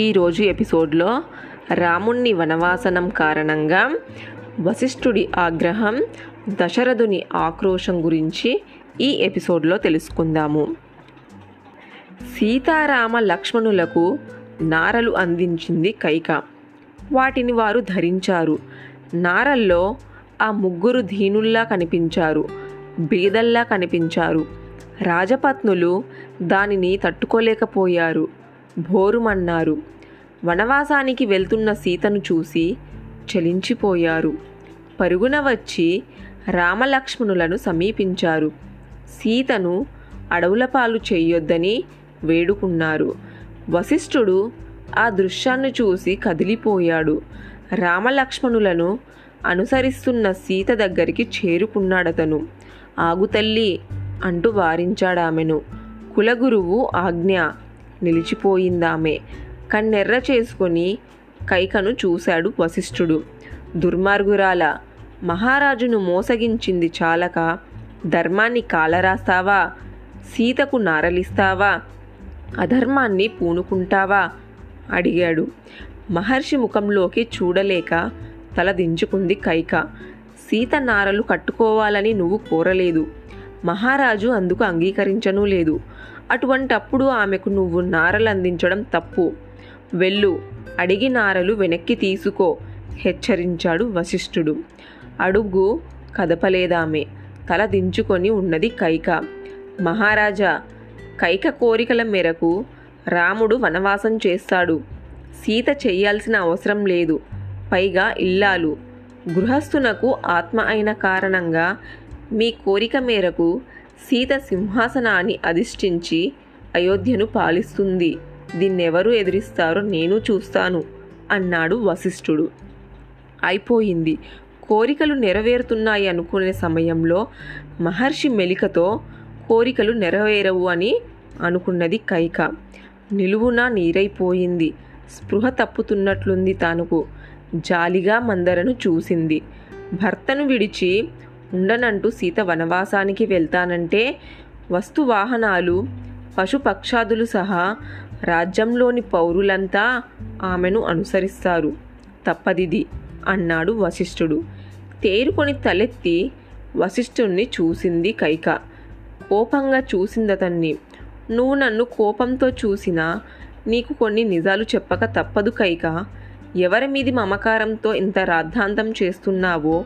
ఈరోజు ఎపిసోడ్లో రాముణ్ణి వనవాసనం కారణంగా వశిష్ఠుడి ఆగ్రహం దశరథుని ఆక్రోశం గురించి ఈ ఎపిసోడ్లో తెలుసుకుందాము. సీతారామ లక్ష్మణులకు నారలు అందించింది కైక. వాటిని వారు ధరించారు. నారల్లో ఆ ముగ్గురు ధీనుల్లా కనిపించారు. బీదల్లా కనిపించారు. రాజపత్నులు దానిని తట్టుకోలేకపోయారు. భోరుమన్నారు. వనవాసానికి వెళ్తున్న సీతను చూసి చలించిపోయారు. పరుగున వచ్చి రామలక్ష్మణులను సమీపించారు. సీతను అడవుల పాలు చేయొద్దని వేడుకున్నారు. వశిష్ఠుడు ఆ దృశ్యాన్ని చూసి కదిలిపోయాడు. రామలక్ష్మణులను అనుసరిస్తున్న సీత దగ్గరికి చేరుకున్నాడతను. ఆగుతల్లి అంటూ వారించాడామెను. కులగురువు ఆజ్ఞ నిలిచిపోయిందామె. కన్నెర్ర చేసుకొని కైకను చూశాడు వశిష్ఠుడు. దుర్మార్గురాల మహారాజును మోసగించింది చాలక ధర్మాన్ని కాలరాస్తావా? సీతకు నారలిస్తావా? అధర్మాన్ని పూనుకుంటావా? అడిగాడు. మహర్షి ముఖంలోకి చూడలేక తల దించుకుంది కైక. సీత నారలు కట్టుకోవాలని నువ్వు కోరలేదు. మహారాజు అందుకు అంగీకరించనూ లేదు. అటువంటప్పుడు ఆమెకు నువ్వు నారలు అందించడం తప్పు. వెళ్ళు అడిగి నారలు వెనక్కి తీసుకో హెచ్చరించాడు వశిష్ఠుడు. అడుగు కదపలేదామె. తల దించుకొని ఉన్నది కైక. మహారాజా కైక కోరికల మేరకు రాముడు వనవాసం చేస్తాడు. సీత చేయాల్సిన అవసరం లేదు. పైగా ఇల్లాలు. గృహస్థునకు ఆత్మ అయిన కారణంగా మీ కోరిక మేరకు సీత సింహాసనాన్ని అధిష్ఠించి అయోధ్యను పాలిస్తుంది. దీన్నెవరు ఎదిరిస్తారో నేను చూస్తాను అన్నాడు వశిష్ఠుడు. అయిపోయింది. కోరికలు నెరవేరుతున్నాయి అనుకునే సమయంలో మహర్షి మెలికతో కోరికలు నెరవేరవు అని అనుకున్నది కైక. నిలువున నీరైపోయింది. స్పృహ తప్పుతున్నట్లుంది తనకు. జాలిగా మందరను చూసింది. భర్తను విడిచి ఉండనంటూ సీత వనవాసానికి వెళ్తానంటే వస్తు వాహనాలు పశుపక్షాదులు సహా రాజ్యంలోని పౌరులంతా ఆమెను అనుసరిస్తారు. తప్పదిది అన్నాడు వశిష్ఠుడు. తేరుకొని తలెత్తి వశిష్ఠుణ్ణి చూసింది కైక. కోపంగా చూసిందతన్ని. నువ్వు నన్ను కోపంతో చూసినా నీకు కొన్ని నిజాలు చెప్పక తప్పదు కైక. ఎవరి మీది మమకారంతో ఇంత రాద్ధాంతం చేస్తున్నావో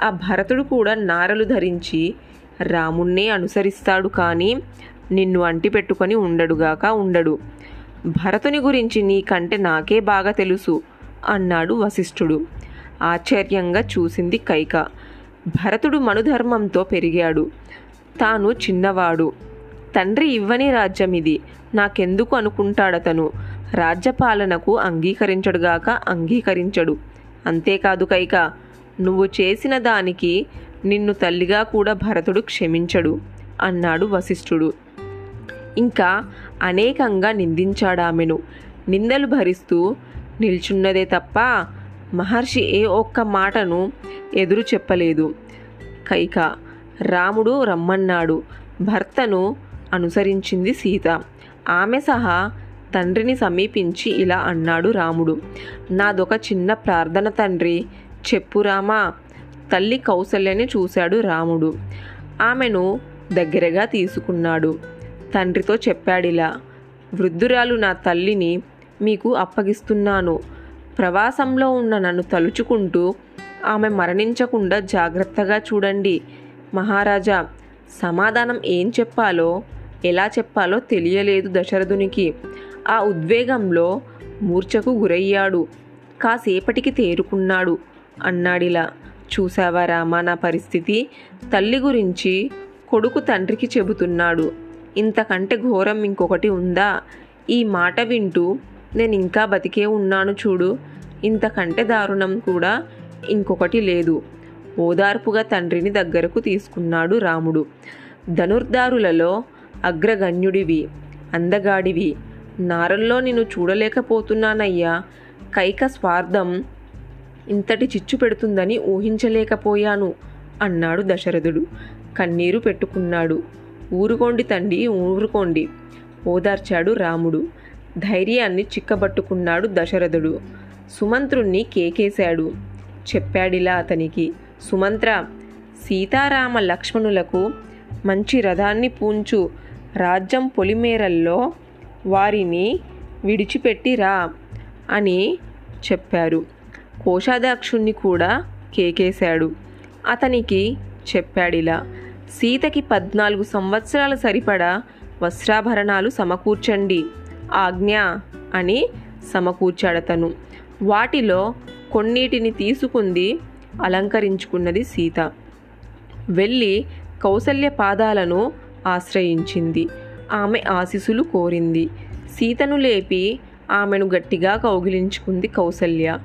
ఆ భరతుడు కూడా నారలు ధరించి రాముణ్ణే అనుసరిస్తాడు కానీ నిన్ను అంటి పెట్టుకొని ఉండడుగాక ఉండడు. భరతుని గురించి నీకంటే నాకే బాగా తెలుసు అన్నాడు వశిష్ఠుడు. ఆశ్చర్యంగా చూసింది కైక. భరతుడు మనుధర్మంతో పెరిగాడు. తాను చిన్నవాడు. తండ్రి ఇవ్వని రాజ్యం ఇది నాకెందుకు అనుకుంటాడతను? రాజ్యపాలనకు అంగీకరించడుగాక అంగీకరించడు. అంతేకాదు కైక నువ్వు చేసిన దానికి నిన్ను తల్లిగా కూడా భరతుడు క్షమించడు అన్నాడు వశిష్ఠుడు. ఇంకా అనేకంగా నిందించాడామెను. నిందలు భరిస్తూ నిల్చున్నదే తప్ప మహర్షి ఏ ఒక్క మాటను ఎదురు చెప్పలేదు. కైక రాముడు రమ్మన్నాడు. భర్తను అనుసరించింది సీత. ఆమె సహా తండ్రిని సమీపించి ఇలా అన్నాడు రాముడు. నాదొక చిన్న ప్రార్థన తండ్రి చెప్పు రామా. తల్లి కౌసల్యని చూశాడు రాముడు. ఆమెను దగ్గరగా తీసుకున్నాడు. తండ్రితో చెప్పాడిలా వృద్ధురాలు నా తల్లిని మీకు అప్పగిస్తున్నాను. ప్రవాసంలో ఉన్న నన్ను తలుచుకుంటూ ఆమె మరణించకుండా జాగ్రత్తగా చూడండి. మహారాజా సమాధానం ఏం చెప్పాలో ఎలా చెప్పాలో తెలియలేదు దశరథునికి. ఆ ఉద్వేగంలో మూర్ఛకు గురయ్యాడు. కాసేపటికి తేరుకున్నాడు. అన్నాడిలా. చూసావా రామా నా పరిస్థితి? తల్లి గురించి కొడుకు తండ్రికి చెబుతున్నాడు. ఇంతకంటే ఘోరం ఇంకొకటి ఉందా? ఈ మాట వింటూ నేను ఇంకా బతికే ఉన్నాను చూడు. ఇంతకంటే దారుణం కూడా ఇంకొకటి లేదు. ఓదార్పుగా తండ్రిని దగ్గరకు తీసుకున్నాడు రాముడు. ధనుర్దారులలో అగ్రగణ్యుడివి అందగాడివి. నారల్లో నిన్ను చూడలేకపోతున్నానయ్యా. కైక స్వార్థం ఇంతటి చిచ్చు పెడుతుందని ఊహించలేకపోయాను అన్నాడు దశరథుడు. కన్నీరు పెట్టుకున్నాడు. ఊరుకోండి తండ్రి ఊరుకోండి ఓదార్చాడు రాముడు. ధైర్యాన్ని చిక్కబట్టుకున్నాడు దశరథుడు. సుమంత్రుణ్ణి కేకేశాడు. చెప్పాడిలా అతనికి. సుమంత్ర సీతారామ లక్ష్మణులకు మంచి రథాన్ని పూంచు రాజ్యం పొలిమేరల్లో వారిని విడిచిపెట్టిరా అని చెప్పారు. కోశాధ్యక్షుణ్ణి కూడా కేకేశాడు. అతనికి చెప్పాడిలా సీతకి పద్నాలుగు సంవత్సరాలు సరిపడా వస్త్రాభరణాలు సమకూర్చండి ఆజ్ఞ అని సమకూర్చాడతను వాటిలో కొన్నిటిని తీసుకుంది అలంకరించుకున్నది సీత. వెళ్ళి కౌసల్య పాదాలను ఆశ్రయించింది. ఆమె ఆశీసులు కోరింది. సీతను లేపి ఆమెను గట్టిగా కౌగిలించుకుంది కౌసల్య.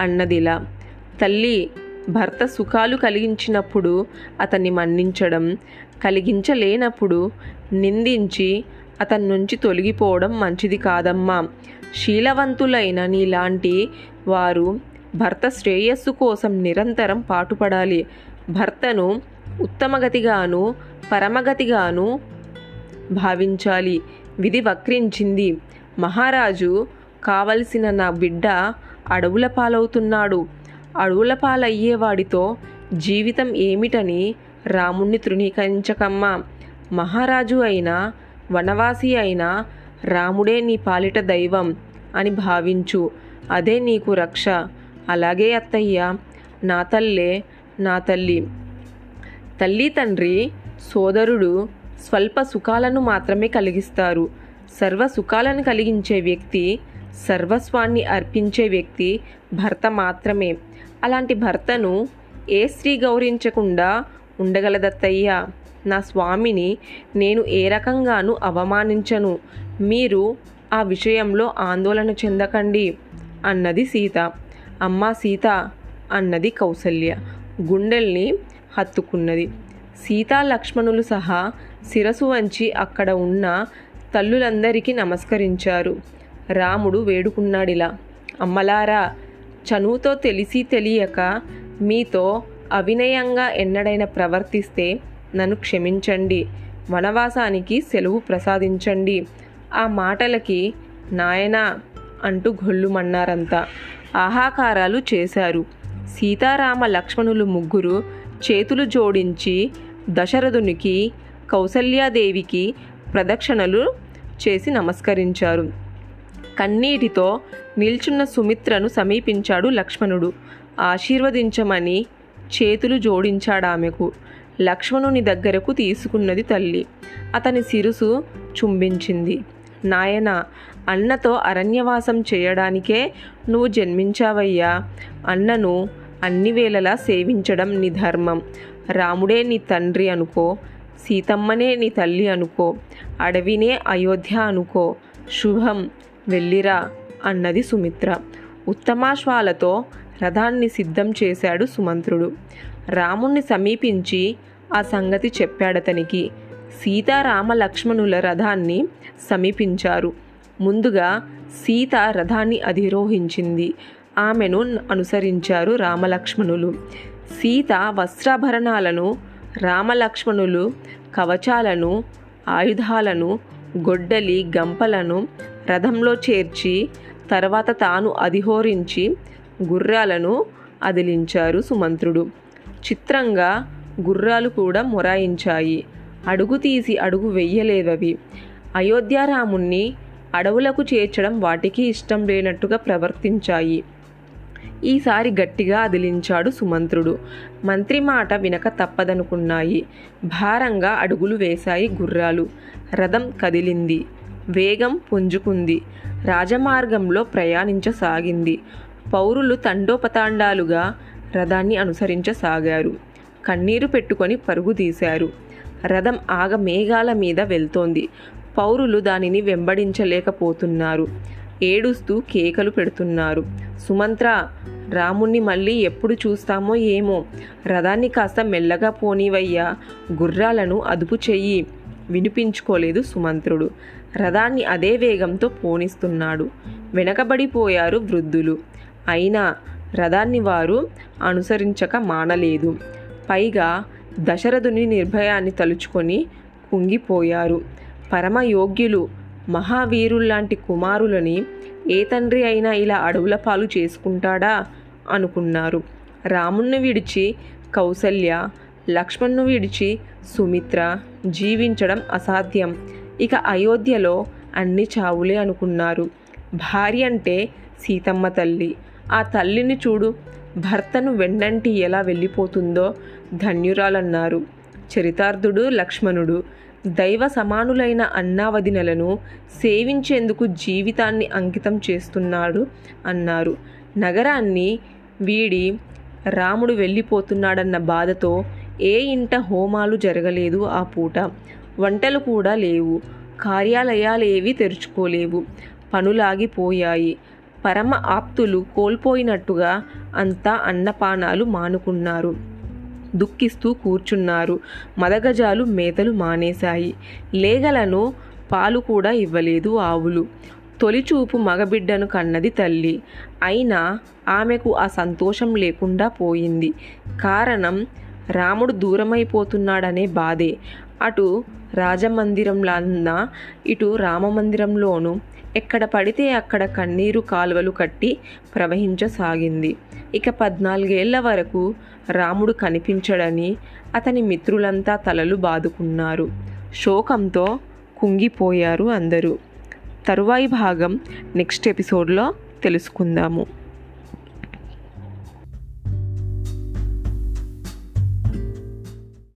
అన్నదిలా. తల్లి భర్త సుఖాలు కలిగించినప్పుడు అతన్ని మన్నించడం కలిగించలేనప్పుడు నిందించి అతని నుంచి తొలగిపోవడం మంచిది కాదమ్మా. శీలవంతులైన నీలాంటి వారు భర్త శ్రేయస్సు కోసం నిరంతరం పాటుపడాలి. భర్తను ఉత్తమగతిగాను పరమగతిగాను భావించాలి. విధి వక్రించింది. మహారాజు కావలసిన నా బిడ్డ అడవుల పాలవుతున్నాడు. అడవుల పాలయ్యేవాడితో జీవితం ఏమిటని రాముణ్ణి తృణీకరించకమ్మా. మహారాజు అయినా వనవాసి అయినా రాముడే నీ పాలిట దైవం అని భావించు. అదే నీకు రక్ష. అలాగే అత్తయ్య నా తల్లే నా తల్లి. తల్లి తండ్రి సోదరుడు స్వల్ప సుఖాలను మాత్రమే కలిగిస్తారు. సర్వ సుఖాలను కలిగించే వ్యక్తి సర్వస్వాన్ని అర్పించే వ్యక్తి భర్త మాత్రమే. అలాంటి భర్తను ఏ స్త్రీ గౌరవించకుండా ఉండగలదత్తయ్యా? నా స్వామిని నేను ఏ రకంగానూ అవమానించను. మీరు ఆ విషయంలో ఆందోళన చెందకండి అన్నది సీత. అమ్మా సీత అన్నది కౌసల్య. గుండెల్ని హత్తుకున్నది. సీతా లక్ష్మణులు సహా శిరసు వంచి అక్కడ ఉన్న తల్లులందరికీ నమస్కరించారు. రాముడు వేడుకున్నాడిలా. అమ్మలారా చనువుతో తెలిసి తెలియక మీతో అవినయంగా ఎన్నడైనా ప్రవర్తిస్తే నన్ను క్షమించండి వనవాసానికి సెలవు ప్రసాదించండి. ఆ మాటలకి నాయనా అంటూ గొల్లుమన్నారంతా. ఆహాకారాలు చేశారు. సీతారామ లక్ష్మణులు ముగ్గురు చేతులు జోడించి దశరథునికి కౌసల్యాదేవికి ప్రదక్షిణలు చేసి నమస్కరించారు. కన్నీటితో నిల్చున్న సుమిత్రను సమీపించాడు లక్ష్మణుడు. ఆశీర్వదించమని చేతులు జోడించాడామెకు. లక్ష్మణుని దగ్గరకు తీసుకున్నది తల్లి. అతని శిరుసు చుంబించింది. నాయన అన్నతో అరణ్యవాసం చేయడానికే నువ్వు జన్మించావయ్యా. అన్నను అన్ని వేళలా సేవించడం నీ ధర్మం. రాముడే నీ తండ్రి అనుకో. సీతమ్మనే నీ తల్లి అనుకో. అడవినే అయోధ్య అనుకో. శుభం వెళ్ళిరా అన్నది సుమిత్ర. ఉత్తమాశ్వాలతో రథాన్ని సిద్ధం చేశాడు సుమంత్రుడు. రాముణ్ణి సమీపించి ఆ సంగతి చెప్పాడతనికి. సీతారామ లక్ష్మణుల రథాన్ని సమీపించారు. ముందుగా సీత రథాన్ని అధిరోహించింది. ఆమెను అనుసరించారు రామలక్ష్మణులు. సీత వస్త్రాభరణాలను రామలక్ష్మణులు కవచాలను ఆయుధాలను గొడ్డలి గంపలను రథంలో చేర్చి తర్వాత తాను అధిహోరించి గుర్రాలను అదిలించారు సుమంత్రుడు. చిత్రంగా గుర్రాలు కూడా మొరాయించాయి. అడుగు తీసి అడుగు వెయ్యలేదవి అయోధ్యారాముణ్ణి అడవులకు చేర్చడం వాటికి ఇష్టం లేనట్టుగా ప్రవర్తించాయి. ఈసారి గట్టిగా అదిలించాడు సుమంత్రుడు. మంత్రి మాట వినక తప్పదనుకున్నాయి. భారంగా అడుగులు వేశాయి గుర్రాలు. రథం కదిలింది. వేగం పుంజుకుంది. రాజమార్గంలో ప్రయాణించసాగింది. పౌరులు తండోపతాండాలుగా రథాన్ని అనుసరించసాగారు. కన్నీరు పెట్టుకొని పరుగు తీశారు. రథం ఆగ మేఘాల మీద వెళ్తోంది. పౌరులు దానిని వెంబడించలేకపోతున్నారు. ఏడుస్తూ కేకలు పెడుతున్నారు. సుమంత్ర రాముణ్ణి మళ్ళీ ఎప్పుడు చూస్తామో ఏమో. రథాన్ని కాస్త మెల్లగా పోనివయ్యా. గుర్రాలను అదుపు చెయ్యి. వినిపించుకోలేదు సుమంత్రుడు. రథాన్ని అదే వేగంతో పోనిస్తున్నాడు. వెనకబడిపోయారు వృద్ధులు. అయినా రథాన్ని వారు అనుసరించక మానలేదు. పైగా దశరథుని నిర్భయాన్ని తలుచుకొని కుంగిపోయారు. పరమయోగ్యులు మహావీరుల్లాంటి కుమారులని ఏ తండ్రి అయినా ఇలా అడవుల పాలు చేసుకుంటాడా? అనుకున్నారు. రాముణ్ణి విడిచి కౌసల్య లక్ష్మణ్ను విడిచి సుమిత్ర జీవించడం అసాధ్యం. ఇక అయోధ్యలో అన్ని చావులే అనుకున్నారు. భార్య అంటే సీతమ్మ తల్లి. ఆ తల్లిని చూడు భర్తను వెన్నంటి ఎలా వెళ్ళిపోతుందో ధన్యురాలన్నారు. చరితార్థుడు లక్ష్మణుడు. దైవ సమానులైన అన్నావదినలను సేవించేందుకు జీవితాన్ని అంకితం చేస్తున్నాడు అన్నారు. నగరాన్ని వీడి రాముడు వెళ్ళిపోతున్నాడన్న బాధతో ఏ ఇంట హోమాలు జరగలేదు ఆ పూట. వంటలు కూడా లేవు. కార్యాలయాలేవి తెరుచుకోలేవు. పనులాగిపోయాయి పరమ ఆప్తులు కోల్పోయినట్టుగా అంతా అన్నపానాలు మానుకున్నారు. దుఃఖిస్తూ కూర్చున్నారు. మదగజాలు మేతలు మానేశాయి. లేగలను పాలు కూడా ఇవ్వలేదు ఆవులు. తొలిచూపు మగబిడ్డను కన్నది తల్లి. అయినా ఆమెకు ఆ సంతోషం లేకుండా పోయింది. కారణం రాముడు దూరమైపోతున్నాడనే బాధే. అటు రాజమందిరంలాన్న ఇటు రామమందిరంలోనూ ఎక్కడ పడితే అక్కడ కన్నీరు కాలువలు కట్టి ప్రవహించసాగింది. ఇక పద్నాలుగేళ్ళ వరకు రాముడు కనిపించడని అతని మిత్రులంతా తలలు బాదుకున్నారు. శోకంతో కుంగిపోయారు అందరూ. తరువాయి భాగం నెక్స్ట్ ఎపిసోడ్లో తెలుసుకుందాము.